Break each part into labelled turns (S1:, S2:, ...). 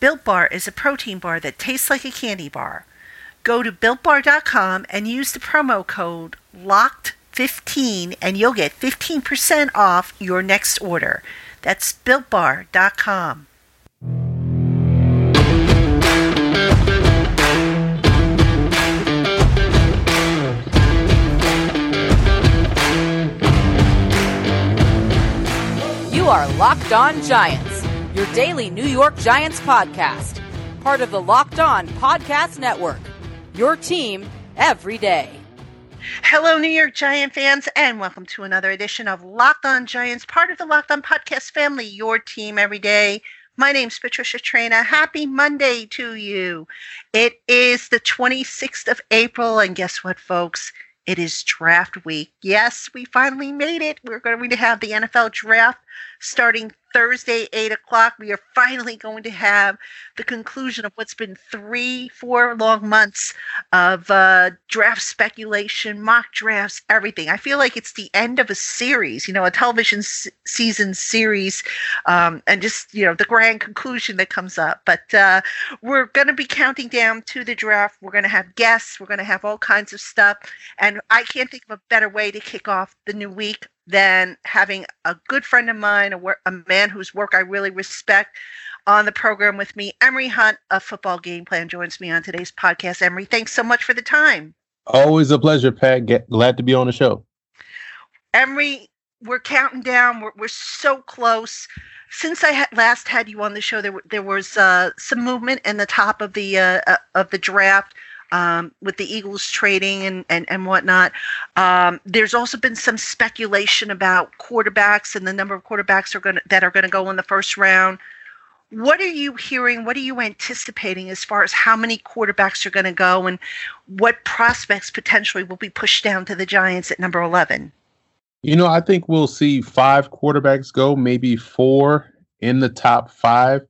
S1: Built Bar is a protein bar that tastes like a candy bar. Go to builtbar.com and use the promo code LOCKED15 and you'll get 15% off your next order. That's builtbar.com.
S2: You are Locked On Giants, your daily New York Giants podcast, part of the Locked On Podcast Network. Your team every day.
S1: Hello, New York Giant fans, and welcome to another edition of Locked On Giants, part of the Locked On Podcast family, your team every day. My name's Patricia Traina. Happy Monday to you. It is the 26th of April, and guess what, folks? It is draft week. Yes, we finally made it. We're going to have the NFL draft starting Thursday, 8 o'clock. We are finally going to have the conclusion of what's been three, four long months of uh, draft speculation, mock drafts, everything. I feel like it's the end of a series, you know, a television s- season series, um, and just, you know, the grand conclusion that comes up. But uh, we're going to be counting down to the draft. We're going to have guests. We're going to have all kinds of stuff. And I can't think of a better way to kick off the new week than having a good friend of mine, a, a man whose work I really respect, on the program with me. Emory Hunt of Football Game Plan joins me on today's podcast. Emory, thanks so much for the time.
S3: Always a pleasure, Pat. Get, glad to be on the show.
S1: Emory, we're counting down. We're, we're so close. Since I had last had you on the show, there there was uh, some movement in the top of the uh, uh, of the draft um, with the Eagles trading and, and, and whatnot. Um, there's also been some speculation about quarterbacks and the number of quarterbacks are going that are going to go in the first round. What are you hearing? What are you anticipating as far as how many quarterbacks are going to go and what prospects potentially will be pushed down to the Giants at number 11?
S3: You know, I think we'll see five quarterbacks go, maybe four in the top five.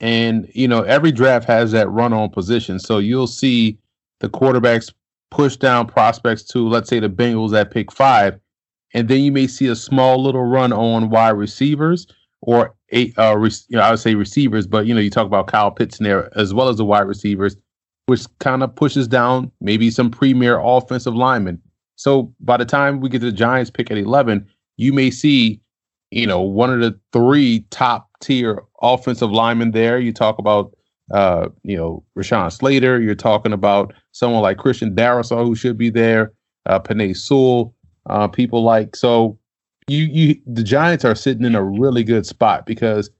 S3: And, you know, every draft has that run on position. So you'll see the quarterbacks push down prospects to, let's say, the Bengals at pick five. And then you may see a small little run on wide receivers or eight, uh, re- you know, I would say receivers, but, you know, you talk about Kyle Pitts in there as well as the wide receivers, which kind of pushes down maybe some premier offensive linemen. So by the time we get to the Giants pick at 11, you may see, you know, one of the three top tier offensive linemen there. You talk about, uh, you know, Rashawn Slater. You're talking about someone like Christian Darrisaw who should be there, uh, Penei Sewell, uh, people like so. You you the Giants are sitting in a really good spot because,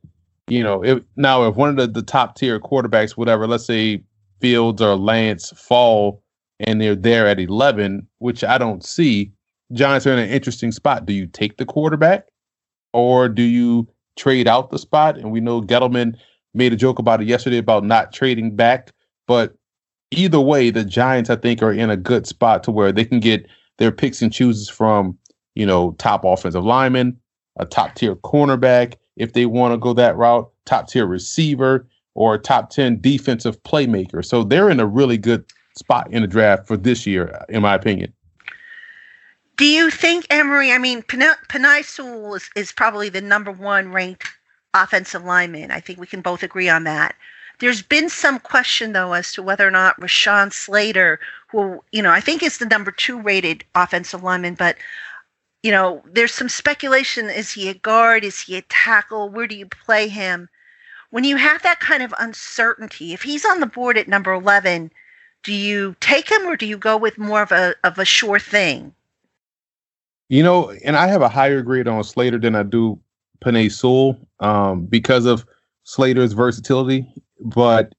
S3: you know, if now if one of the, the top tier quarterbacks, whatever, let's say Fields or Lance fall and they're there at 11, which I don't see, Giants are in an interesting spot. Do you take the quarterback or do you trade out the spot? And we know Gettleman made a joke about it yesterday about not trading back. But either way, the Giants, I think, are in a good spot to where they can get their picks and chooses from, you know, top offensive lineman, a top tier cornerback, if they want to go that route, top tier receiver, or top 10 defensive playmaker. So they're in a really good spot in the draft for this year, in my opinion.
S1: Do you think Emory? I mean, Penei Sewell is, is probably the number one ranked offensive lineman. I think we can both agree on that. There's been some question though as to whether or not Rashawn Slater, who you know I think is the number two rated offensive lineman, but you know there's some speculation: is he a guard? Is he a tackle? Where do you play him? When you have that kind of uncertainty, if he's on the board at number eleven, do you take him or do you go with more of a of a sure thing?
S3: You know, and I have a higher grade on Slater than I do Penei Sewell um, because of Slater's versatility. But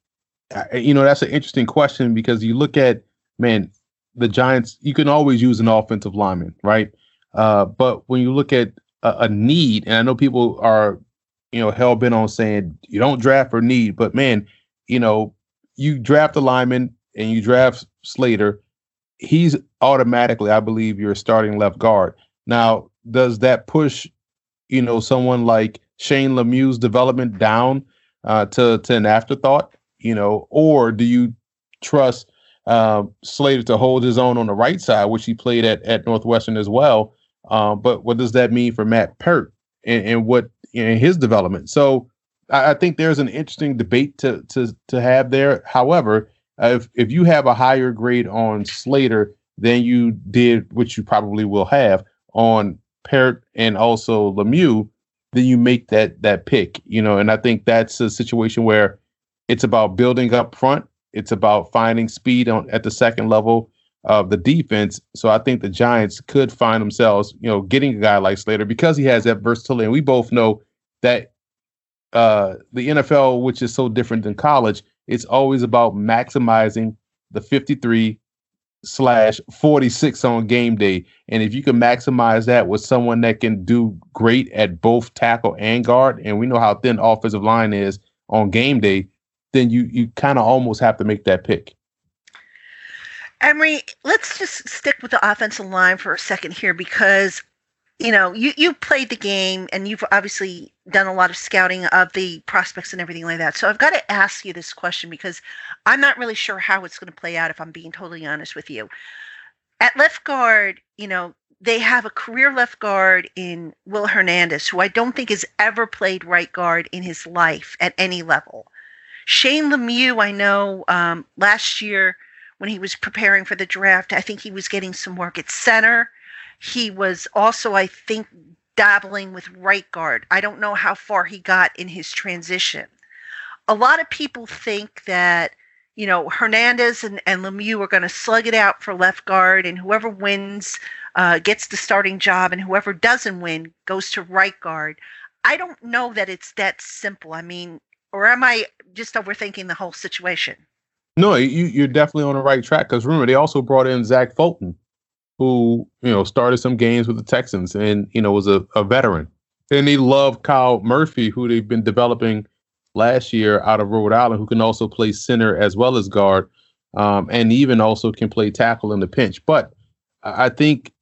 S3: uh, you know, that's an interesting question because you look at man, the Giants. You can always use an offensive lineman, right? Uh, but when you look at a, a, need, and I know people are, you know, hell bent on saying you don't draft for need, but man, you know, you draft a lineman and you draft Slater, he's automatically, I believe, your starting left guard. Now, does that push, you know, someone like Shane Lemieux's development down uh, to to an afterthought? You know, or do you trust uh, Slater to hold his own on the right side, which he played at at Northwestern as well? Um, but what does that mean for Matt Peart and, and what in his development? So I, I think there's an interesting debate to to to have there. However, if if you have a higher grade on Slater than you did, which you probably will have on Parrott and also Lemieux, then you make that that pick. You know, and I think that's a situation where it's about building up front. It's about finding speed on at the second level of the defense. So I think the Giants could find themselves, you know, getting a guy like Slater because he has that versatility. And we both know that uh, the NFL, which is so different than college, it's always about maximizing the 53 slash 46 on game day. And if you can maximize that with someone that can do great at both tackle and guard, and we know how thin offensive line is on game day, then you you kind of almost have to make that pick.
S1: Emory, let's just stick with the offensive line for a second here because you know you you played the game and you've obviously done a lot of scouting of the prospects and everything like that. So I've got to ask you this question because I'm not really sure how it's going to play out if I'm being totally honest with you. At left guard, you know, they have a career left guard in Will Hernandez, who I don't think has ever played right guard in his life at any level. Shane Lemieux, I know um, last year when he was preparing for the draft. I think he was getting some work at center. He was also, I think, dabbling with right guard. I don't know how far he got in his transition. A lot of people think that, you know, Hernandez and, and Lemieux are going to slug it out for left guard, and whoever wins uh, gets the starting job, and whoever doesn't win goes to right guard. I don't know that it's that simple. I mean, or am I just overthinking the whole situation?
S3: No, you, you're definitely on the right track. Because remember, they also brought in Zach Fulton, who you know started some games with the Texans and you know was a, a veteran. And they love Kyle Murphy, who they've been developing last year out of Rhode Island, who can also play center as well as guard, um, and even also can play tackle in the pinch. But I think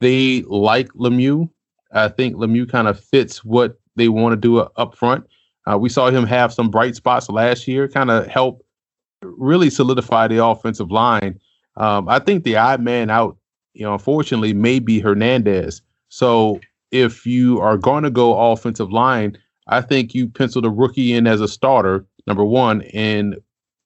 S3: they like Lemieux. I think Lemieux kind of fits what they want to do up front. Uh, we saw him have some bright spots last year, kind of help really solidify the offensive line. Um, I think the odd man out, you know, unfortunately, may be Hernandez. So if you are going to go offensive line, I think you pencil the rookie in as a starter, number one. And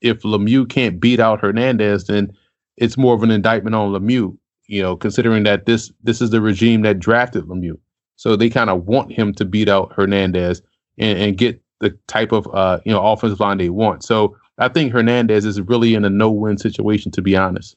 S3: if Lemieux can't beat out Hernandez, then it's more of an indictment on Lemieux. You know, considering that this this is the regime that drafted Lemieux, so they kind of want him to beat out Hernandez and, and get the type of uh, you know offensive line they want. So I think Hernandez is really in a no-win situation, to be honest.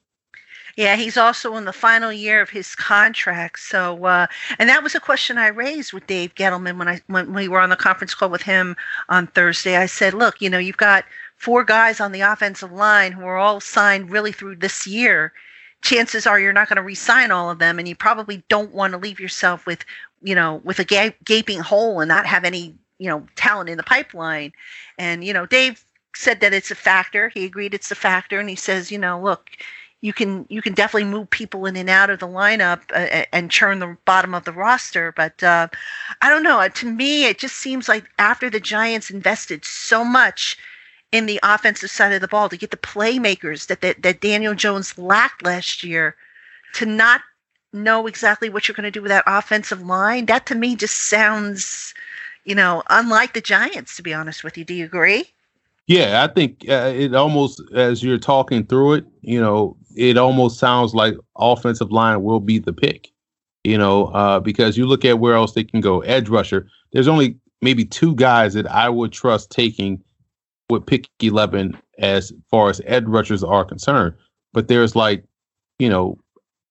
S1: Yeah, he's also in the final year of his contract. So, uh, and that was a question I raised with Dave Gettleman when I when we were on the conference call with him on Thursday. I said, "Look, you know, you've got four guys on the offensive line who are all signed really through this year. Chances are you're not going to re-sign all of them, and you probably don't want to leave yourself with, you know, with a ga- gaping hole and not have any, you know, talent in the pipeline." And you know, Dave said that it's a factor. He agreed it's a factor, and he says, you know, look, you can you can definitely move people in and out of the lineup uh, and churn the bottom of the roster. But uh, I don't know. To me, it just seems like after the Giants invested so much in the offensive side of the ball to get the playmakers that that, that Daniel Jones lacked last year, to not know exactly what you're going to do with that offensive line, that to me just sounds, you know, unlike the Giants. To be honest with you, do you agree?
S3: Yeah, I think uh, it almost, as you're talking through it, you know, it almost sounds like offensive line will be the pick, you know, uh, because you look at where else they can go. Edge rusher, there's only maybe two guys that I would trust taking with pick 11 as far as edge rushers are concerned. But there's like, you know,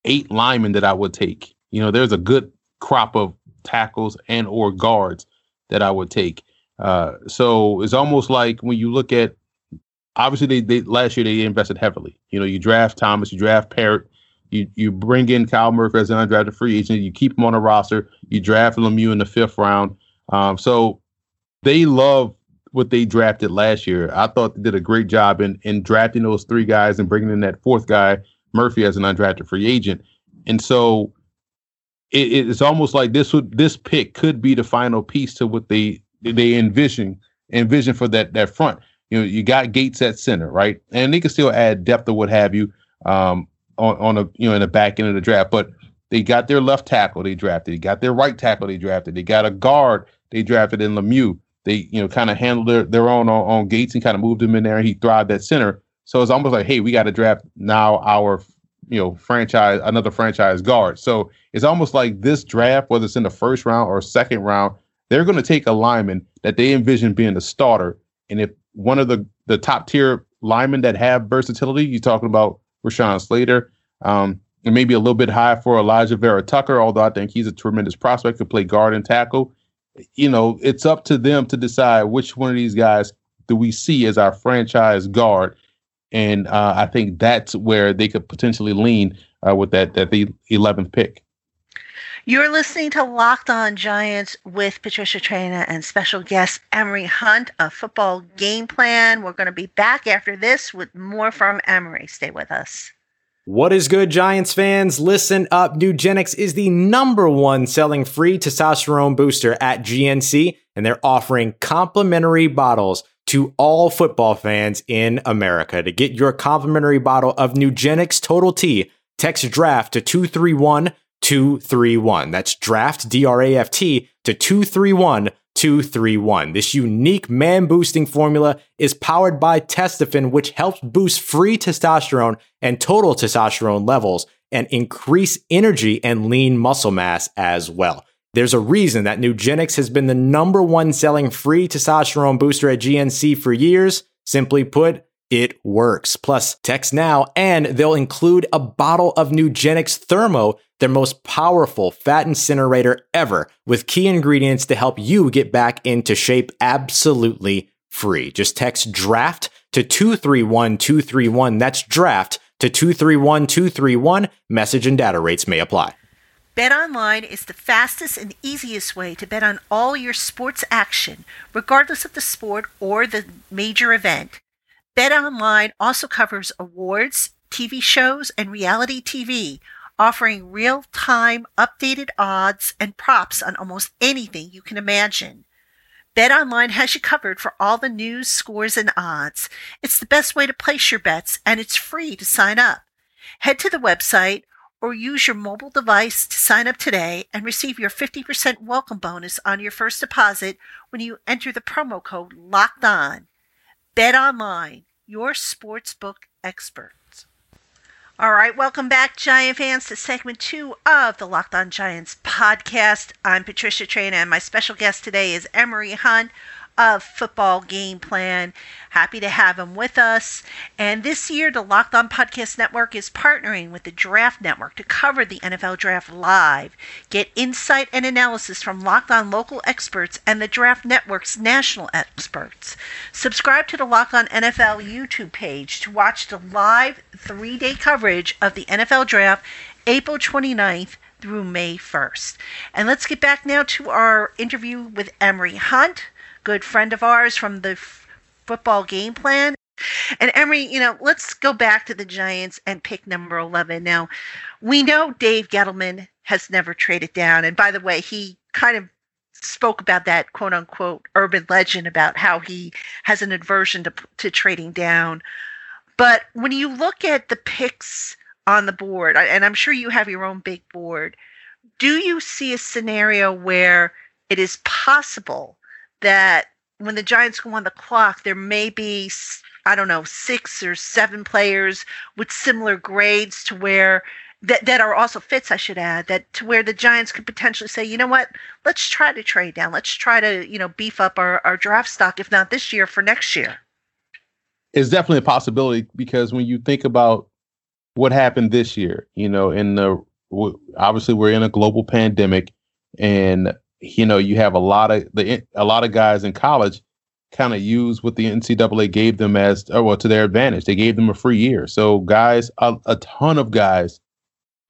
S3: eight linemen that I would take. You know, there's a good crop of tackles and or guards that I would take. Uh, so it's almost like when you look at obviously they, they last year they invested heavily. You know, you draft Thomas, you draft Parrott, you you bring in Kyle Murphy as an undrafted free agent, you keep him on the roster, you draft Lemieux in the fifth round. Um, so they love what they drafted last year. I thought they did a great job in in drafting those three guys and bringing in that fourth guy, Murphy, as an undrafted free agent. And so it, it's almost like this would this pick could be the final piece to what they they envision envision for that that front. You know, you got Gates at center, right? And they can still add depth or what have you um, on on a you know in the back end of the draft. But they got their left tackle they drafted. They got their right tackle they drafted. They got a guard they drafted in Lemieux. they you know kind of handled their, their own on, on Gates and kind of moved him in there. And he thrived at center. So it's almost like, hey, we got to draft now our you know franchise another franchise guard. So it's almost like this draft, whether it's in the first round or second round, they're going to take a lineman that they envision being the starter. And if one of the the top tier linemen that have versatility, you're talking about Rashawn Slater, um, and maybe a little bit high for Alijah Vera-Tucker, although I think he's a tremendous prospect to play guard and tackle. You know, it's up to them to decide which one of these guys do we see as our franchise guard and uh, I think that's where they could potentially lean uh, with that that the 11th pick.
S1: You're listening to Locked On Giants with Patricia Traina and special guest Emory Hunt, a football game plan. We're going to be back after this with more from Emory. Stay with us.
S4: What is good, Giants fans? Listen up. Nugenix is the number one selling free testosterone booster at GNC, and they're offering complimentary bottles to all football fans in America. To get your complimentary bottle of Nugenix Total T, text draft to 231 231. That's draft, D R A F T, to 231 231. This unique man boosting formula is powered by Testofen, which helps boost free testosterone and total testosterone levels and increase energy and lean muscle mass as well. There's a reason that Nugenix has been the number one selling free testosterone booster at GNC for years. Simply put, it works. Plus, text now and they'll include a bottle of Nugenix Thermo, their most powerful fat incinerator ever, with key ingredients to help you get back into shape absolutely free. Just text draft to 231231. That's draft to 231231. Message and data rates may apply.
S1: BetOnline is the fastest and easiest way to bet on all your sports action, regardless of the sport or the major event. BetOnline also covers awards, TV shows, and reality TV, offering real time updated odds and props on almost anything you can imagine. BetOnline has you covered for all the news, scores, and odds. It's the best way to place your bets, and it's free to sign up. Head to the website or use your mobile device to sign up today and receive your 50% welcome bonus on your first deposit when you enter the promo code LOCKED ON. Bet online, your sportsbook experts. All right, welcome back, Giant fans, to segment two of the Locked On Giants podcast. I'm Patricia Traina, and my special guest today is Emory Hunt of Football Game Plan. Happy to have him with us. And this year, the Locked On Podcast Network is partnering with the Draft Network to cover the NFL Draft live. Get insight and analysis from Locked On local experts and the Draft Network's national experts. Subscribe to the Locked On NFL YouTube page to watch the live three day coverage of the NFL Draft April 29th through May 1st. And let's get back now to our interview with Emory Hunt, good friend of ours from the football game plan. And Emory, you know, let's go back to the Giants and pick number 11. Now, we know Dave Gettleman has never traded down. And by the way, he kind of spoke about that quote unquote urban legend about how he has an aversion to, to trading down. But when you look at the picks on the board, and I'm sure you have your own big board, do you see a scenario where it is possible that when the Giants go on the clock, there may be, I don't know, six or seven players with similar grades to where that, that are also fits, I should add, that to where the Giants could potentially say, you know what, let's try to trade down. Let's try to, you know, beef up our, our draft stock, if not this year, for next year.
S3: It's definitely a possibility because when you think about what happened this year, you know, in the obviously we're in a global pandemic and you know, you have a lot of the a lot of guys in college kind of use what the NCAA gave them as or well to their advantage. They gave them a free year. So guys, a, a ton of guys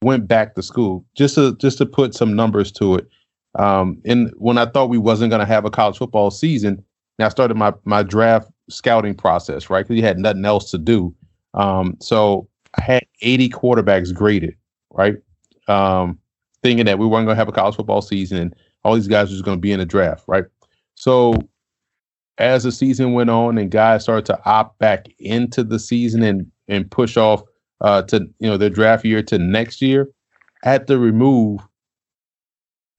S3: went back to school just to just to put some numbers to it. Um, and when I thought we wasn't going to have a college football season, I started my my draft scouting process, right? Because you had nothing else to do. Um, so I had 80 quarterbacks graded, right? Um, thinking that we weren't going to have a college football season. And all these guys are just going to be in the draft, right? So as the season went on and guys started to opt back into the season and and push off uh, to you know their draft year to next year, I had to remove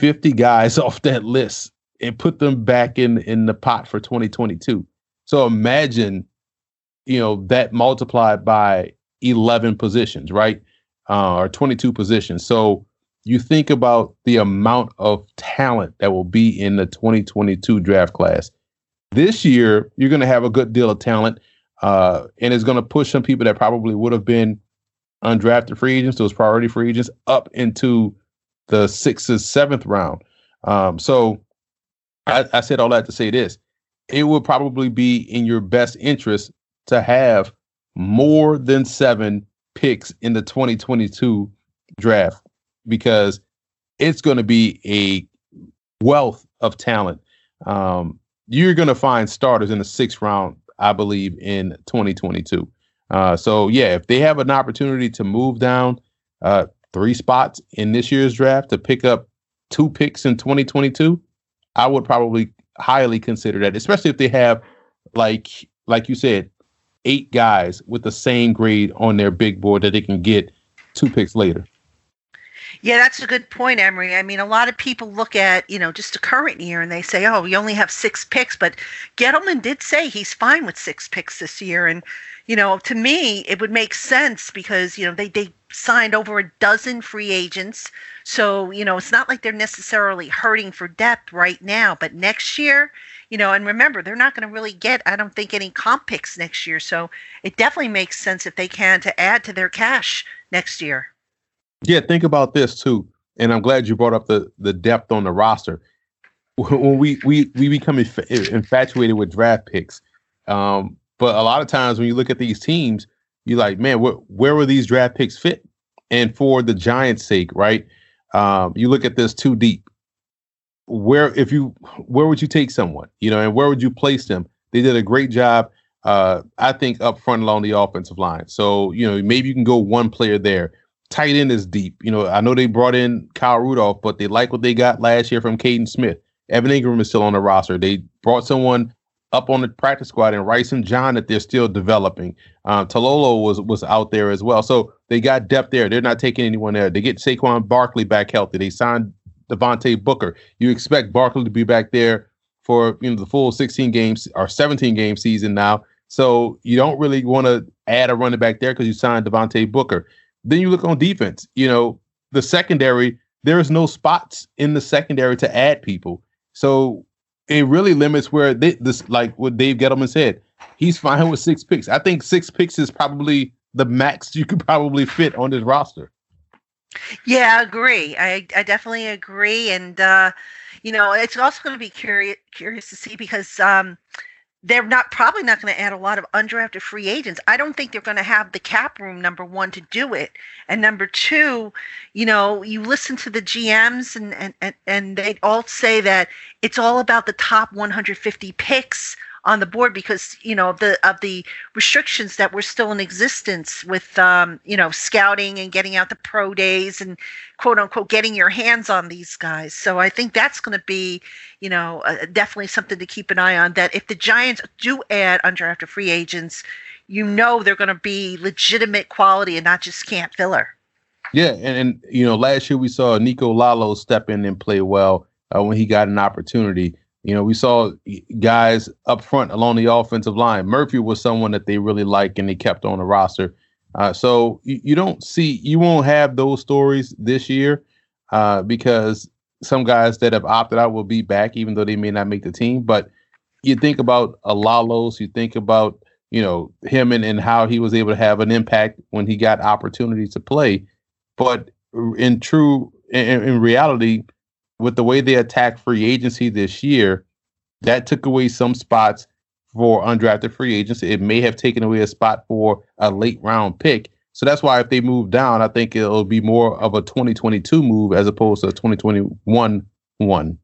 S3: 50 guys off that list and put them back in in the pot for 2022. So imagine, you know, that multiplied by 11 positions, right? Uh, or 22 positions. So you think about the amount of talent that will be in the 2022 draft class. This year, you're going to have a good deal of talent, uh, and it's going to push some people that probably would have been undrafted free agents, those priority free agents, up into the sixth seventh round. Um, so I, I said all that to say this it would probably be in your best interest to have more than seven picks in the 2022 draft because it's going to be a wealth of talent. Um, you're going to find starters in the sixth round, I believe, in 2022. Uh, so yeah, if they have an opportunity to move down uh, three spots in this year's draft to pick up two picks in 2022, I would probably highly consider that, especially if they have like like you said, eight guys with the same grade on their big board that they can get two picks later.
S1: Yeah, that's a good point, Emory. I mean, a lot of people look at, you know, just the current year and they say, oh, we only have six picks. But Gettleman did say he's fine with six picks this year. And, you know, to me, it would make sense because, you know, they, they signed over a dozen free agents. So, you know, it's not like they're necessarily hurting for depth right now. But next year, you know, and remember, they're not going to really get, I don't think, any comp picks next year. So it definitely makes sense if they can to add to their cash next year.
S3: Yeah, think about this too, and I'm glad you brought up the the depth on the roster. When we we we become inf- infatuated with draft picks, um, but a lot of times when you look at these teams, you're like, man, where where will these draft picks fit? And for the Giants' sake, right? Um, you look at this too deep. Where if you where would you take someone? You know, and where would you place them? They did a great job, uh, I think, up front along the offensive line. So you know, maybe you can go one player there tight end is deep. You know, I know they brought in Kyle Rudolph, but they like what they got last year from Kaden Smith. Evan Engram is still on the roster. They brought someone up on the practice squad and Rysen John that they're still developing. Um, Toilolo was was out there as well. So they got depth there. They're not taking anyone there. They get Saquon Barkley back healthy. They signed Devontae Booker. You expect Barkley to be back there for you know the full 16 games or 17 game season now. So you don't really want to add a running back there because you signed Devontae Booker. Then you look on defense. You know, the secondary, there is no spots in the secondary to add people. So it really limits where they, this, like what Dave Gettleman said, he's fine with six picks. I think six picks is probably the max you could probably fit on this roster.
S1: Yeah, I agree. I, I definitely agree. And, uh, you know, it's also going to be curious, curious to see because, um, they're not probably not going to add a lot of undrafted free agents. I don't think they're going to have the cap room number one to do it, and number two, you know, you listen to the GMs and and and, and they all say that it's all about the top 150 picks on the board because you know of the of the restrictions that were still in existence with um, you know scouting and getting out the pro days and quote unquote getting your hands on these guys. So I think that's going to be you know uh, definitely something to keep an eye on. That if the Giants do add undrafted free agents, you know they're going to be legitimate quality and not just camp filler.
S3: Yeah, and, and you know last year we saw Niko Lalos step in and play well uh, when he got an opportunity. You know, we saw guys up front along the offensive line. Murphy was someone that they really liked and they kept on the roster. Uh, so you, you, don't see, you won't have those stories this year uh, because some guys that have opted out will be back, even though they may not make the team. But you think about Alalos, you think about, you know, him and, and how he was able to have an impact when he got opportunities to play. But in true, in, in reality, with the way they attacked free agency this year, that took away some spots for undrafted free agents. It may have taken away a spot for a late round pick. So that's why if they move down, I think it'll be more of a 2022 move as opposed to a 2021 one.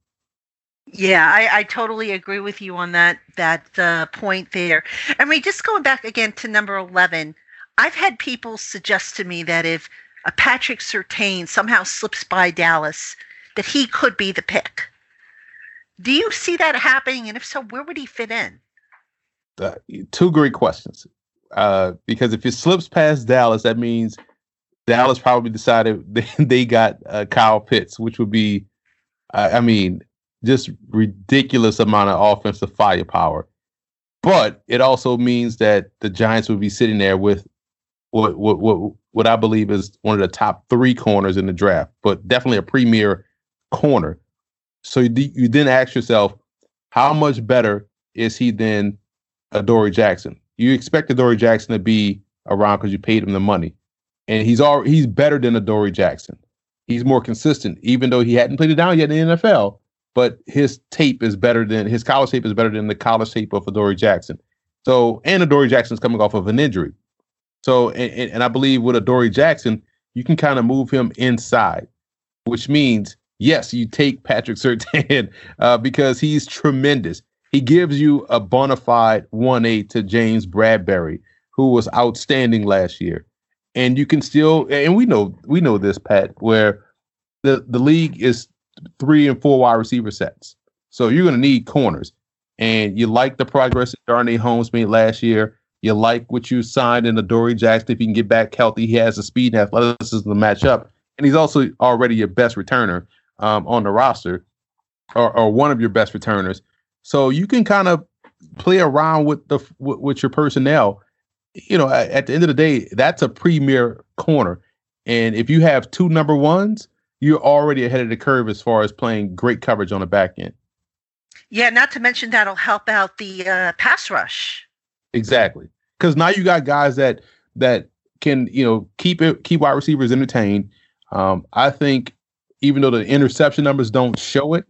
S1: Yeah, I, I totally agree with you on that that uh, point there. I mean, just going back again to number 11, I've had people suggest to me that if a Patrick Surtain somehow slips by Dallas, that he could be the pick. Do you see that happening? And if so, where would he fit in?
S3: Uh, two great questions. Uh, because if it slips past Dallas, that means Dallas probably decided they, they got uh, Kyle Pitts, which would be, I mean, just ridiculous amount of offensive firepower. But it also means that the Giants would be sitting there with what what what what I believe is one of the top three corners in the draft, but definitely a premier corner. So you, you then ask yourself, how much better is he than Adoree Jackson? You expect Adoree Jackson to be around because you paid him the money, and he's all he's better than Adoree Jackson. He's more consistent, even though he hadn't played it down yet in the NFL. But his tape is better than his college tape is better than the college tape of Adoree Jackson. So, and Adoree Jackson's coming off of an injury. So, and, and I believe with Adoree Jackson, you can kind of move him inside, which means yes, you take Patrick Surtain uh, because he's tremendous. He gives you a bona fide 1 8 to James Bradberry, who was outstanding last year. And you can still, and we know, we know this, Pat, where the, the league is three and four wide receiver sets. So you're going to need corners. And you like the progress that Darnay Holmes made last year. You like what you signed in Adoree Jackson. If he can get back healthy, he has the speed and athleticism to match up. And he's also already your best returner um, on the roster or, or one of your best returners. So you can kind of play around with the with, with your personnel. You know, at, at, the end of the day, that's a premier corner. And if you have two number ones, you're already ahead of the curve as far as playing great coverage on the back end.
S1: Yeah, not to mention that'll help out the uh, pass rush.
S3: Exactly, because now you got guys that that can you know keep it keep wide receivers entertained. Um, I think even though the interception numbers don't show it,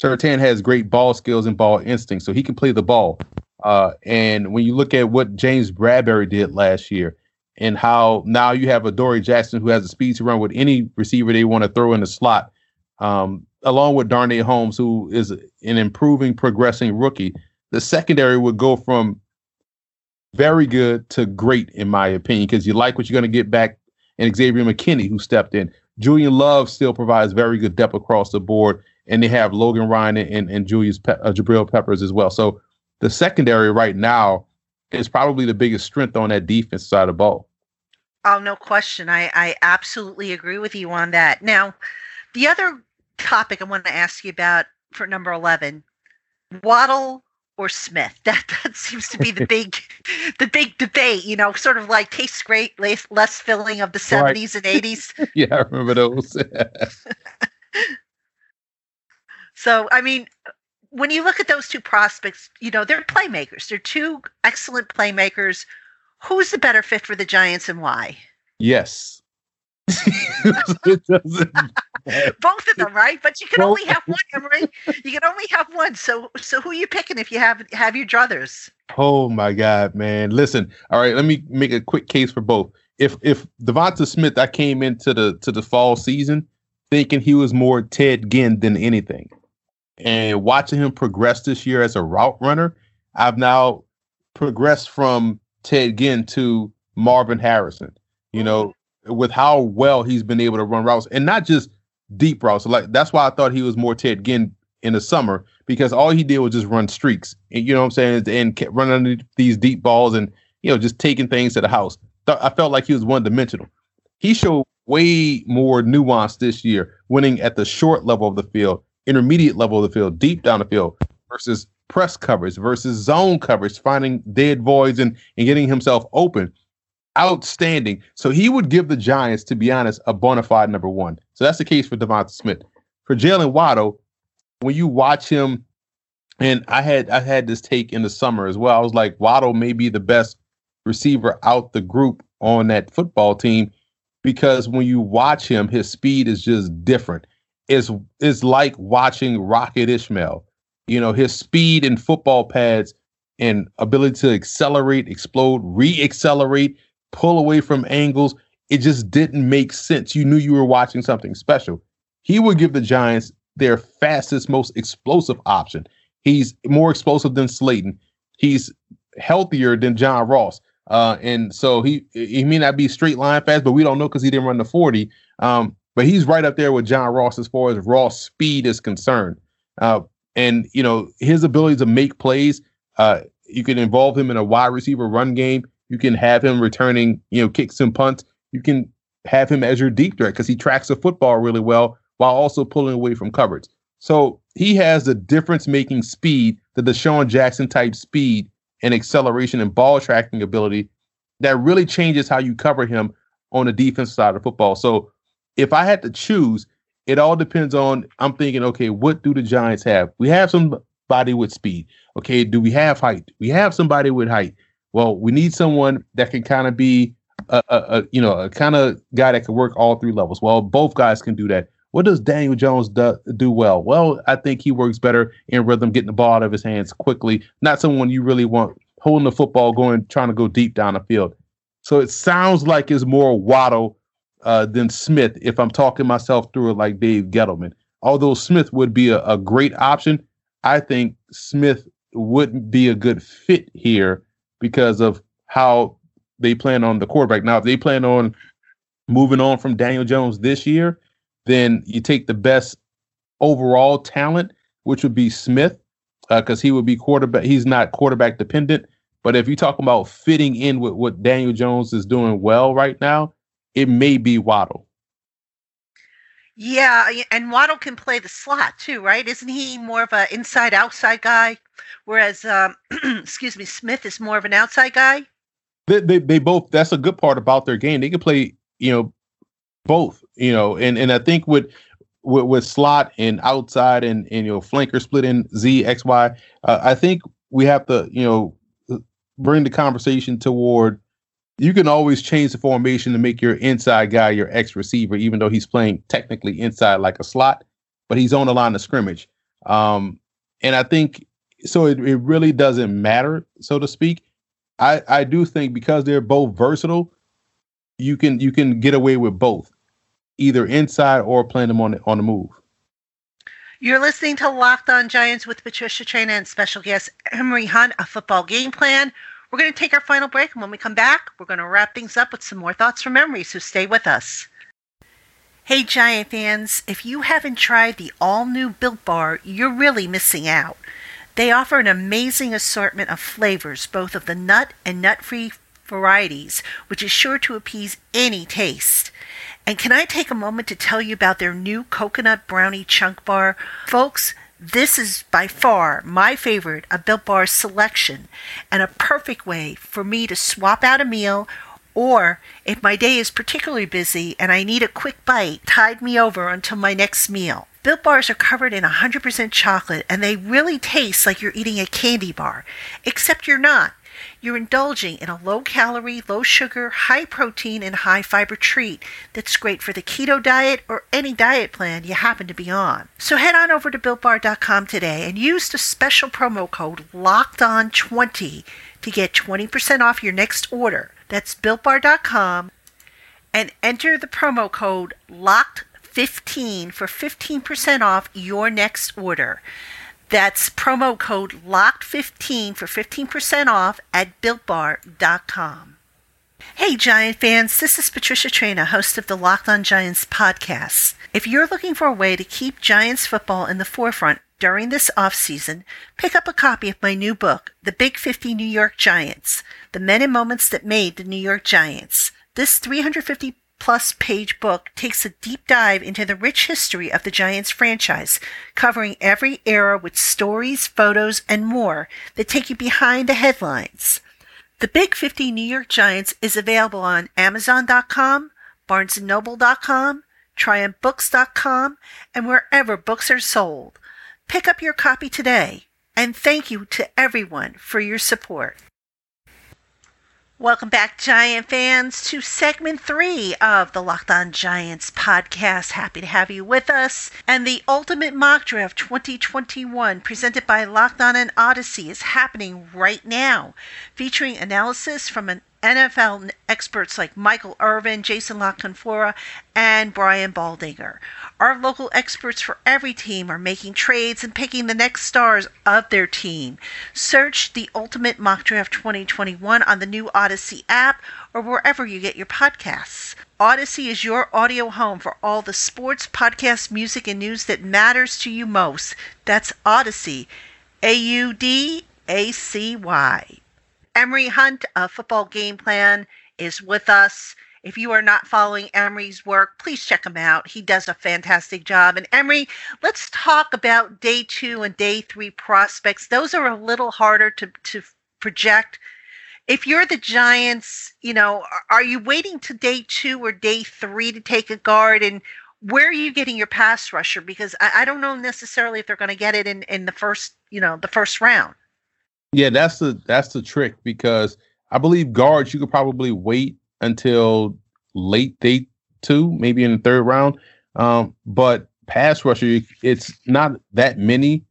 S3: Surtain has great ball skills and ball instinct, so he can play the ball. Uh, and when you look at what James Bradberry did last year, and how now you have Adoree Jackson who has the speed to run with any receiver they want to throw in the slot, um, along with Darnay Holmes, who is an improving, progressing rookie. The secondary would go from very good to great, in my opinion, because you like what you're going to get back in Xavier McKinney, who stepped in. Julian Love still provides very good depth across the board, and they have Logan Ryan and, and Julius Pe- uh, Jabril Peppers as well. So the secondary right now is probably the biggest strength on that defense side of the ball.
S1: Oh, no question. I, I absolutely agree with you on that. Now, the other topic I want to ask you about for number 11 Waddle or Smith. That that seems to be the big the big debate, you know, sort of like tastes great, less, less filling of the 70s right. and 80s.
S3: yeah, I remember those.
S1: so, I mean, when you look at those two prospects, you know, they're playmakers. They're two excellent playmakers. Who's the better fit for the Giants and why?
S3: Yes.
S1: Both of them, right? But you can only have one, Emory. You can only have one. So, so who are you picking if you have have your druthers?
S3: Oh my God, man! Listen, all right. Let me make a quick case for both. If if Devonta Smith, I came into the to the fall season thinking he was more Ted Ginn than anything, and watching him progress this year as a route runner, I've now progressed from Ted Ginn to Marvin Harrison. You know, mm-hmm. with how well he's been able to run routes and not just deep routes. So like that's why I thought he was more Ted Ginn in the summer because all he did was just run streaks. And, you know what I'm saying? And kept running these deep balls and you know just taking things to the house. I felt like he was one dimensional. He showed way more nuance this year, winning at the short level of the field, intermediate level of the field, deep down the field versus press coverage versus zone coverage, finding dead voids and, and getting himself open outstanding. So he would give the Giants, to be honest, a bona fide number one. So that's the case for Devonta Smith. For Jaylen Waddle, when you watch him, and I had I had this take in the summer as well. I was like, Waddle may be the best receiver out the group on that football team because when you watch him, his speed is just different. It's it's like watching Rocket Ismail. You know, his speed in football pads and ability to accelerate, explode, re-accelerate, pull away from angles. It just didn't make sense. You knew you were watching something special. He would give the Giants their fastest, most explosive option. He's more explosive than Slayton. He's healthier than John Ross. Uh, and so he he may not be straight line fast, but we don't know because he didn't run the 40. Um, but he's right up there with John Ross as far as raw speed is concerned. Uh, and you know his ability to make plays. Uh, you can involve him in a wide receiver run game. You can have him returning, you know, kicks and punts. You can have him as your deep threat because he tracks the football really well while also pulling away from coverage. So he has the difference making speed, the DeSean Jackson type speed and acceleration and ball tracking ability that really changes how you cover him on the defense side of football. So if I had to choose, it all depends on I'm thinking, okay, what do the Giants have? We have somebody with speed. Okay, do we have height? We have somebody with height. Well, we need someone that can kind of be a, a, a, you know a kind of guy that can work all three levels. Well, both guys can do that. What does Daniel Jones do, do well? Well, I think he works better in rhythm, getting the ball out of his hands quickly. Not someone you really want holding the football, going trying to go deep down the field. So it sounds like it's more Waddle uh, than Smith if I'm talking myself through it like Dave Gettleman. Although Smith would be a, a great option, I think Smith wouldn't be a good fit here because of how they plan on the quarterback. Now, if they plan on moving on from Daniel Jones this year, then you take the best overall talent, which would be Smith, because uh, he would be quarterback. He's not quarterback dependent. But if you're talking about fitting in with what Daniel Jones is doing well right now, it may be Waddle.
S1: Yeah, and Waddle can play the slot too, right? Isn't he more of an inside outside guy, whereas um, excuse me, Smith is more of an outside guy?
S3: They, they they both. That's a good part about their game. They can play, you know, both. You know, and and I think with with, with slot and outside and and you know flanker split in Z X Y. Uh, I think we have to you know bring the conversation toward you can always change the formation to make your inside guy your X receiver, even though he's playing technically inside like a slot, but he's on the line of scrimmage. Um, and I think so it, it really doesn't matter, so to speak. I, I do think because they're both versatile, you can you can get away with both, either inside or playing them on the, on the move.
S1: You're listening to Locked On Giants with Patricia Traina and special guest Emory Hunt, a football game plan. We're going to take our final break, and when we come back, we're going to wrap things up with some more thoughts from Emory, so stay with us. Hey, Giant fans, if you haven't tried the all new Built Bar, you're really missing out. They offer an amazing assortment of flavors, both of the nut and nut free varieties, which is sure to appease any taste. And can I take a moment to tell you about their new coconut brownie chunk bar? Folks, this is by far my favorite a Built Bar selection and a perfect way for me to swap out a meal or if my day is particularly busy and I need a quick bite, tide me over until my next meal. Built bars are covered in 100% chocolate and they really taste like you're eating a candy bar, except you're not. You're indulging in a low calorie, low sugar, high protein, and high fiber treat that's great for the keto diet or any diet plan you happen to be on. So head on over to BuiltBar.com today and use the special promo code LOCKEDON20 to get 20% off your next order. That's BuiltBar.com and enter the promo code LOCKED15 for 15% off your next order. That's promo code LOCKED15 for 15% off at BuiltBar.com. Hey, Giant fans, this is Patricia Traina, host of the Locked on Giants podcast. If you're looking for a way to keep Giants football in the forefront during this off-season, pick up a copy of my new book, The Big 50 New York Giants, The Men and Moments That Made the New York Giants. This 350 plus page book takes a deep dive into the rich history of the Giants franchise, covering every era with stories, photos, and more that take you behind the headlines. The Big 50 New York Giants is available on Amazon.com, BarnesandNoble.com, TriumphBooks.com, and wherever books are sold. Pick up your copy today, and thank you to everyone for your support. Welcome back, Giant fans, to segment three of the Locked On Giants podcast. Happy to have you with us. And the Ultimate Mock Draft 2021, presented by Locked On and Audacy, is happening right now, featuring analysis from an NFL experts like Michael Irvin, Jason La Canfora, and Brian Baldinger. Our local experts for every team are making trades and picking the next stars of their team. Search the Ultimate Mock Draft 2021 on the new Audacy app or wherever you get your podcasts. Audacy is your audio home for all the sports, podcasts, music, and news that matters to you most. That's Audacy. A U D A C Y. Emory Hunt, a football game plan, is with us. If you are not following Emory's work, please check him out. He does a fantastic job. And Emory, let's talk about day two and day three prospects. Those are a little harder to, to project. If you're the Giants, you know, are you waiting to day two or day three to take a guard? And where are you getting your pass rusher? Because I, I don't know necessarily if they're going to get it in, in the first, you know, the first round.
S3: Yeah, that's the that's the trick because I believe guards you could probably wait until late day two, maybe in the third round. Um, but pass rusher, it's not that many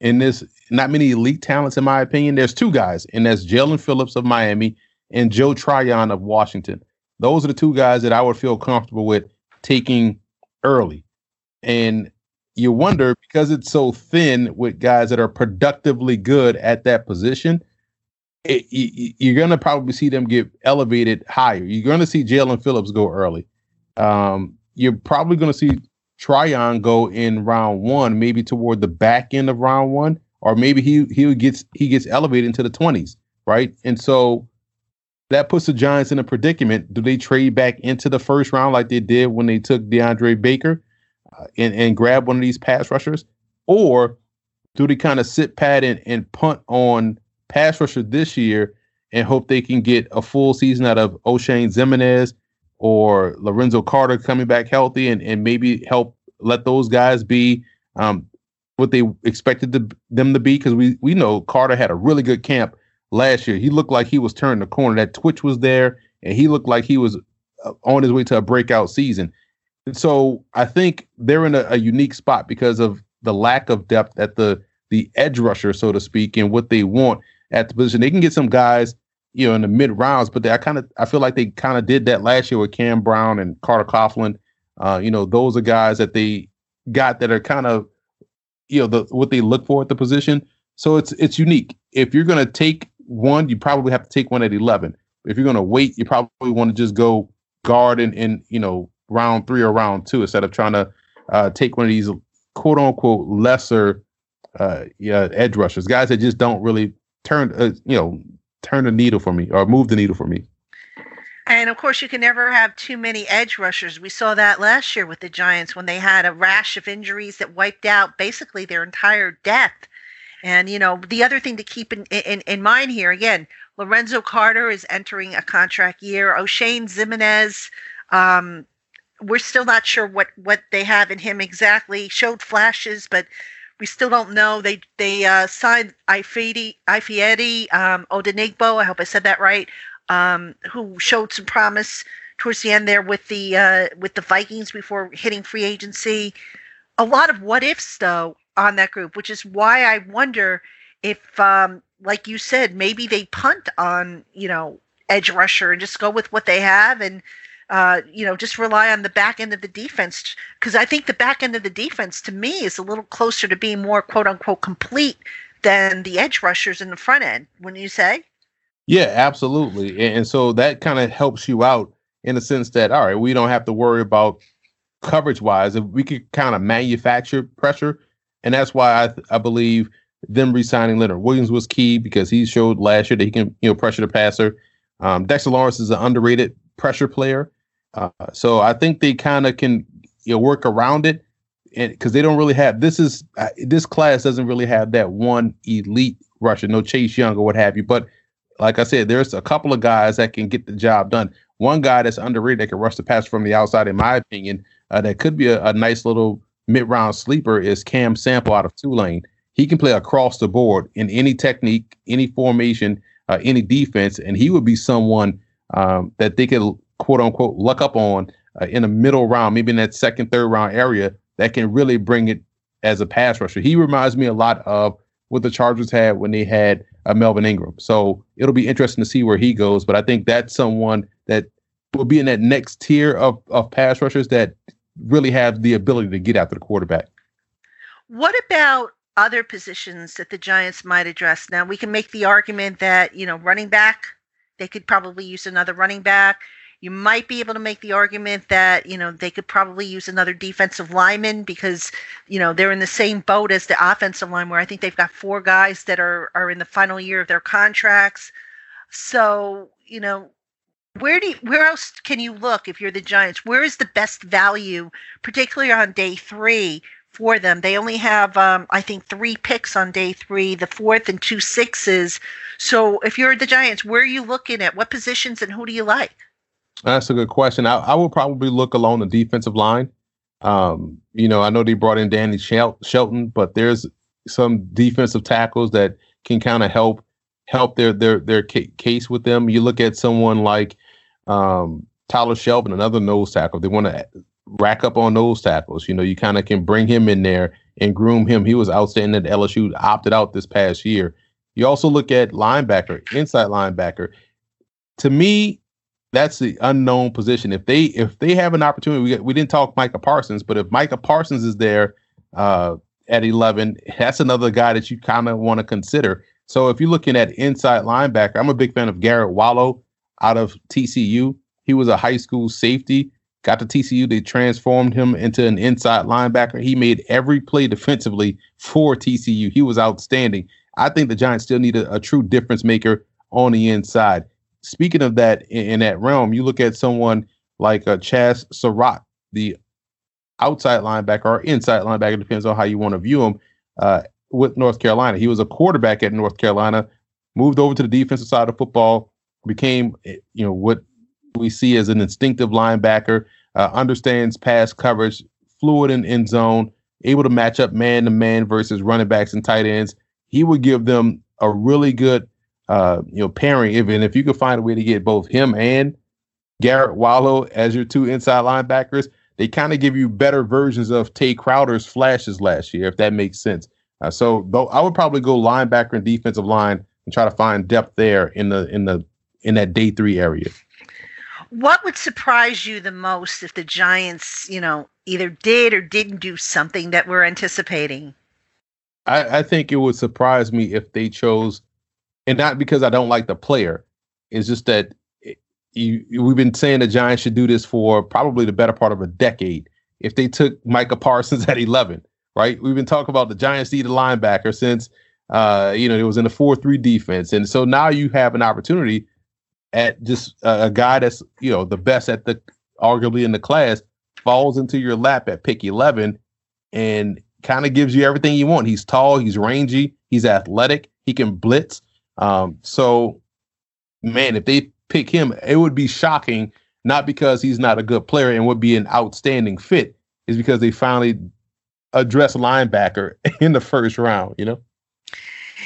S3: in this, not many elite talents in my opinion. There's two guys, and that's Jaelan Phillips of Miami and Joe Tryon of Washington. Those are the two guys that I would feel comfortable with taking early. And you wonder because it's so thin with guys that are productively good at that position, it, you, you're going to probably see them get elevated higher. You're going to see Jaelan Phillips go early. Um, you're probably going to see Tryon go in round one, maybe toward the back end of round one, or maybe he he gets he gets elevated into the 20s, right? And so that puts the Giants in a predicament. Do they trade back into the first round like they did when they took DeAndre Baker uh, and, and grab one of these pass rushers? Or do they kind of sit pat and, and punt on pass rusher this year and hope they can get a full season out of Oshane Ximines or Lorenzo Carter coming back healthy and, and maybe help let those guys be um, what they expected to, them to be? Because we, we know Carter had a really good camp last year. He looked like he was turning the corner. That twitch was there, and he looked like he was uh, on his way to a breakout season. And so I think they're in a, a unique spot because of the lack of depth at the the edge rusher, so to speak, and what they want at the position. They can get some guys, you know, in the mid rounds, but they, I kind of I feel like they kind of did that last year with Cam Brown and Carter Coughlin. Uh, you know, those are guys that they got that are kind of, you know, the what they look for at the position. So it's it's unique. If you're going to take one, you probably have to take one at 11. If you're going to wait, you probably want to just go guard and, in, you know, round three or round two instead of trying to uh, take one of these quote unquote lesser uh, yeah, edge rushers, guys that just don't really turn, uh, you know, turn the needle for me or move the needle for me.
S1: And of course, you can never have too many edge rushers. We saw that last year with the Giants when they had a rash of injuries that wiped out basically their entire depth. And you know, the other thing to keep in, in, in mind here again, Lorenzo Carter is entering a contract year. Oshane Ximines, um, we're still not sure what what they have in him exactly. Showed flashes, but we still don't know. They they uh, signed Ifedi Ifeadi um, Odenigbo. I hope I said that right. Um, who showed some promise towards the end there with the uh, with the Vikings before hitting free agency. A lot of what ifs though on that group, which is why I wonder if, um, like you said, maybe they punt on you know edge rusher and just go with what they have and uh, you know just rely on the back end of the defense because I think the back end of the defense to me is a little closer to being more quote unquote complete than the edge rushers in the front end. Wouldn't you say?
S3: Yeah, absolutely. And so that kind of helps you out in the sense that all right, we don't have to worry about coverage wise. If we could kind of manufacture pressure and that's why I, I believe them resigning Leonard Williams was key because he showed last year that he can you know pressure the passer. Um, Dexter Lawrence is an underrated pressure player, uh, so I think they kind of can you know work around it, and because they don't really have this is uh, this class doesn't really have that one elite rusher, no Chase Young or what have you. But like I said, there's a couple of guys that can get the job done. One guy that's underrated that can rush the pass from the outside, in my opinion, uh, that could be a, a nice little mid round sleeper is Cam Sample out of Tulane. He can play across the board in any technique, any formation, uh, any defense, and he would be someone um, that they could quote unquote luck up on uh, in the middle round, maybe in that second, third round area that can really bring it as a pass rusher. He reminds me a lot of what the Chargers had when they had uh, Melvin Ingram. So it'll be interesting to see where he goes. But I think that's someone that will be in that next tier of, of pass rushers that really have the ability to get after the quarterback.
S1: What about other positions that the Giants might address? Now, we can make the argument that, you know, running back, they could probably use another running back. You might be able to make the argument that, you know, they could probably use another defensive lineman because, you know, they're in the same boat as the offensive line where I think they've got four guys that are are in the final year of their contracts. So, you know, where do you, where else can you look if you're the Giants? Where is the best value, particularly on day three for them? They only have, um, I think, three picks on day three, the fourth and two sixes. So if you're the Giants, where are you looking at? What positions and who do you like?
S3: That's a good question. I, I will probably look along the defensive line. Um, you know, I know they brought in Danny Shel- Shelton, but there's some defensive tackles that can kind of help help their their their ca- case with them. You look at someone like um, Tyler Shelvin, another nose tackle. They want to rack up on nose tackles. You know, you kind of can bring him in there and groom him. He was outstanding at LSU, opted out this past year. You also look at linebacker, inside linebacker. To me, that's the unknown position. If they if they have an opportunity, we we didn't talk Micah Parsons, but if Micah Parsons is there uh, at eleven, that's another guy that you kind of want to consider. So if you're looking at inside linebacker, I'm a big fan of Garrett Wallow out of TCU. He was a high school safety. Got to TCU, they transformed him into an inside linebacker. He made every play defensively for TCU. He was outstanding. I think the Giants still need a, a true difference maker on the inside speaking of that in, in, that realm, you look at someone like uh, Chazz Surratt, the outside linebacker or inside linebacker, depends on how you want to view him, uh, with North Carolina. He was a quarterback at North Carolina, moved over to the defensive side of football, became, eh, you know, what we see as an instinctive linebacker, uh, understands pass coverage, fluid in end zone, able to match up man to man versus running backs and tight ends. He would give them a really good uh, you know, pairing. Even if you could find a way to get both him and Garrett Wallow as your two inside linebackers, they kind of give you better versions of Tae Crowder's flashes last year, if that makes sense. Uh, so though I would probably go linebacker and defensive line and try to find depth there in the in the in that day three area.
S1: What would surprise you the most if the Giants, you know, either did or didn't do something that we're anticipating?
S3: I, I think it would surprise me if they chose and not because I don't like the player. It's just that you, we've been saying the Giants should do this for probably the better part of a decade. If they took Micah Parsons at 11, right? We've been talking about the Giants need a linebacker since uh, you know it was in the four three defense, and so now you have an opportunity at just uh, a guy that's you know the best at the arguably in the class falls into your lap at pick 11 and kind of gives you everything you want. He's tall, he's rangy, he's athletic, he can blitz. Um, so, man, if they pick him, it would be shocking, not because he's not a good player and would be an outstanding fit, is because they finally address linebacker in the first round, you know?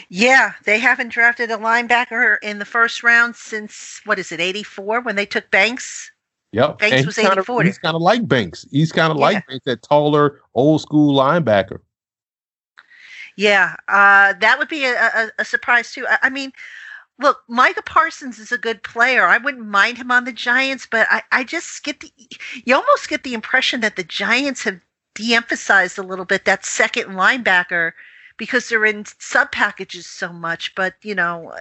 S1: Yeah, they haven't drafted a linebacker in the first round since what is it, eighty four when they took Banks?
S3: Yep.
S1: Banks and was eighty four.
S3: He's kind of like Banks. He's kind of yeah. like Banks, that taller, old school linebacker.
S1: Yeah, uh, that would be a, a, a surprise too. I, I, mean, look, Micah Parsons is a good player. I wouldn't mind him on the Giants, but I, I just get the you almost get the impression that the Giants have de-emphasized a little bit that second linebacker because they're in sub packages so much. But you know,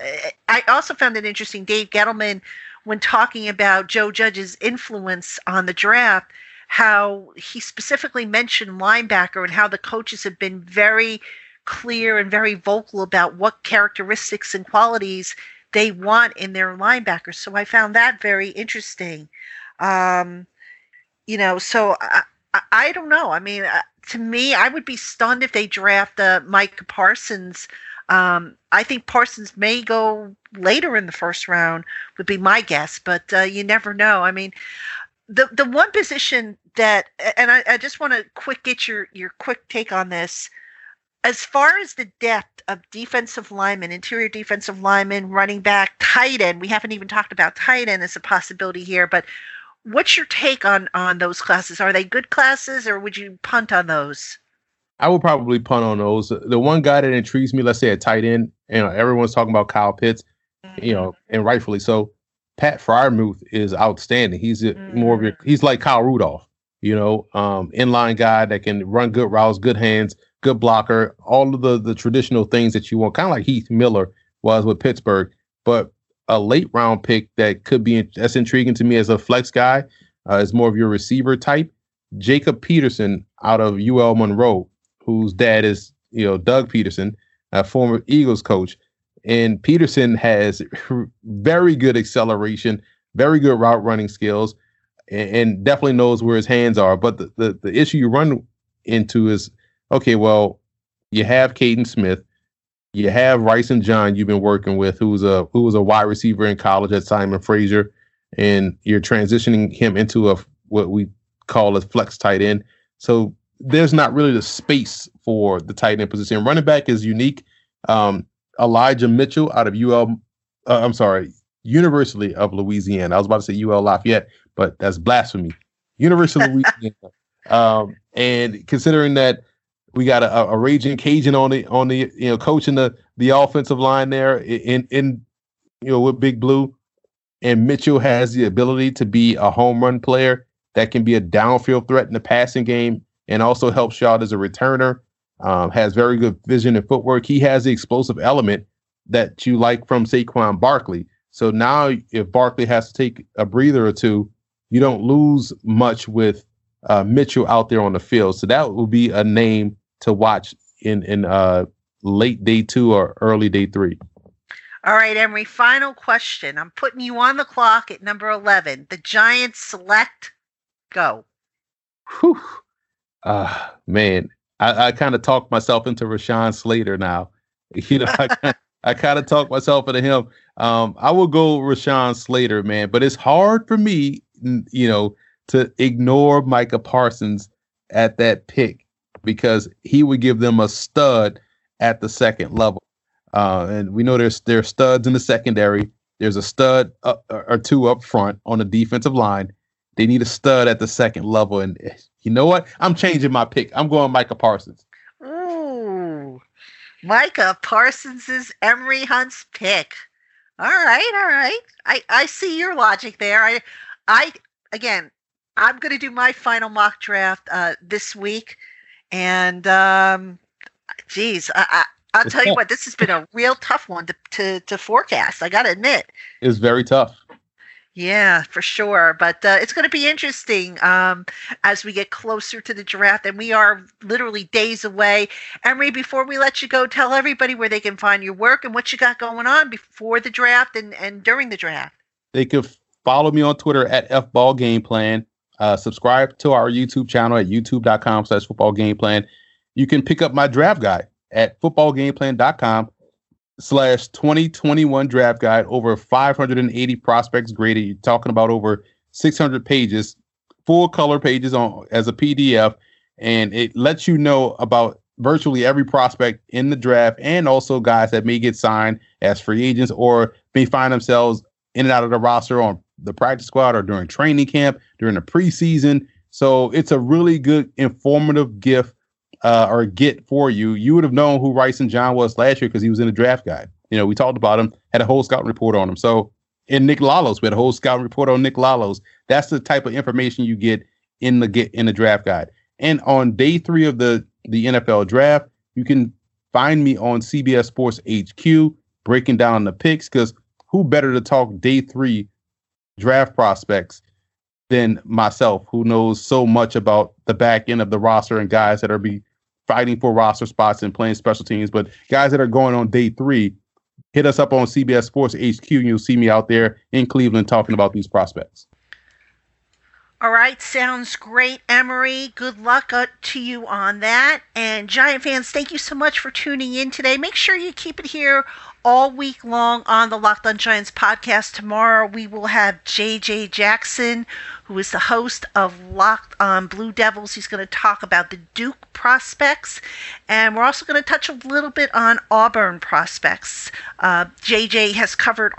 S1: I also found it interesting. Dave Gettleman, when talking about Joe Judge's influence on the draft, how he specifically mentioned linebacker and how the coaches have been very clear and very vocal about what characteristics and qualities they want in their linebackers. So I found that very interesting. Um, you know, so I, I, don't know. I mean, uh, to me, I would be stunned if they draft uh, Mike Parsons. Um, I think Parsons may go later in the first round, would be my guess, but uh, you never know. I mean, the the one position that, and I, I just want to quick get your your quick take on this as far as the depth of defensive linemen, interior defensive linemen, running back, tight end, we haven't even talked about tight end as a possibility here, but what's your take on on those classes? Are they good classes or would you punt on those?
S3: I would probably punt on those. The one guy that intrigues me, let's say a tight end, you know, everyone's talking about Kyle Pitts, mm-hmm. you know, and rightfully so. Pat Freiermuth is outstanding. He's mm-hmm. more of your he's like Kyle Rudolph, you know, um, inline guy that can run good routes, good hands, good blocker, all of the the traditional things that you want, kind of like Heath Miller was with Pittsburgh, but a late round pick that could be that's intriguing to me as a flex guy uh, is more of your receiver type. Jacob Pederson out of UL Monroe, whose dad is you know Doug Pederson, a former Eagles coach, and Pederson has very good acceleration, very good route running skills, and, and definitely knows where his hands are. But the, the, the issue you run into is okay, well, you have Kaden Smith, you have Rysen John you've been working with, who's a who was a wide receiver in college at Simon Fraser, and you're transitioning him into a what we call a flex tight end. So there's not really the space for the tight end position. Running back is unique. Um, Elijah Mitchell out of UL, uh, I'm sorry, University of Louisiana. I was about to say UL Lafayette, but that's blasphemy. University of Louisiana. Um, and considering that we got a, a raging Cajun on the on the you know coaching the the offensive line there in in you know with Big Blue, and Mitchell has the ability to be a home run player that can be a downfield threat in the passing game and also helps you out as a returner. Um, has very good vision and footwork. He has the explosive element that you like from Saquon Barkley. So now, if Barkley has to take a breather or two, you don't lose much with uh, Mitchell out there on the field. So that will be a name to watch in in uh, late day two or early day three.
S1: All right, Emory. Final question. I'm putting you on the clock at number eleven. The Giants select. Go.
S3: Whew. Uh, man, I, I kind of talked myself into Rashawn Slater now. You know, I, I kind of talked myself into him. Um, I will go Rashawn Slater, man, but it's hard for me, you know, to ignore Micah Parsons at that pick because he would give them a stud at the second level. Uh, and we know there's there's studs in the secondary. There's a stud up, or two up front on the defensive line. They need a stud at the second level. And you know what? I'm changing my pick. I'm going Micah Parsons.
S1: Ooh, Micah Parsons is Emory Hunt's pick. All right, all right. I I see your logic there. I I again, I'm going to do my final mock draft uh, this week, and um, geez, I, I will tell you what, this has been a real tough one to to, to forecast. I got to admit,
S3: it's very tough.
S1: Yeah, for sure. But uh, it's going to be interesting um, as we get closer to the draft, and we are literally days away. Emory, before we let you go, tell everybody where they can find your work and what you got going on before the draft and, and during the draft.
S3: They can follow me on Twitter at fballgameplan. Uh, subscribe to our YouTube channel at youtube.com slash football game plan. You can pick up my draft guide at footballgameplan.com slash 2021 draft guide. Over 580 prospects graded. You're talking about over 600 pages, full color pages on as a PDF, and it lets you know about virtually every prospect in the draft and also guys that may get signed as free agents or may find themselves in and out of the roster on the practice squad or during training camp, during the preseason. So it's a really good informative gift uh, or get for you. You would have known who Rysen John was last year because he was in the draft guide. You know, we talked about him, had a whole scouting report on him. So in Nick Lalos, we had a whole scouting report on Nick Lalos. That's the type of information you get in the get in the draft guide. And on day three of the the NFL draft, you can find me on CBS Sports HQ breaking down the picks because who better to talk day three draft prospects than myself, who knows so much about the back end of the roster and guys that are be fighting for roster spots and playing special teams. But guys that are going on day three, hit us up on CBS Sports HQ, and you'll see me out there in Cleveland talking about these prospects.
S1: All right, sounds great, Emory. Good luck uh, to you on that. And Giant fans, thank you so much for tuning in today. Make sure you keep it here all week long on the Locked On Giants podcast. Tomorrow we will have JJ Jackson, who is the host of Locked On Blue Devils. He's going to talk about the Duke prospects, and we're also going to touch a little bit on Auburn prospects. Uh, JJ has covered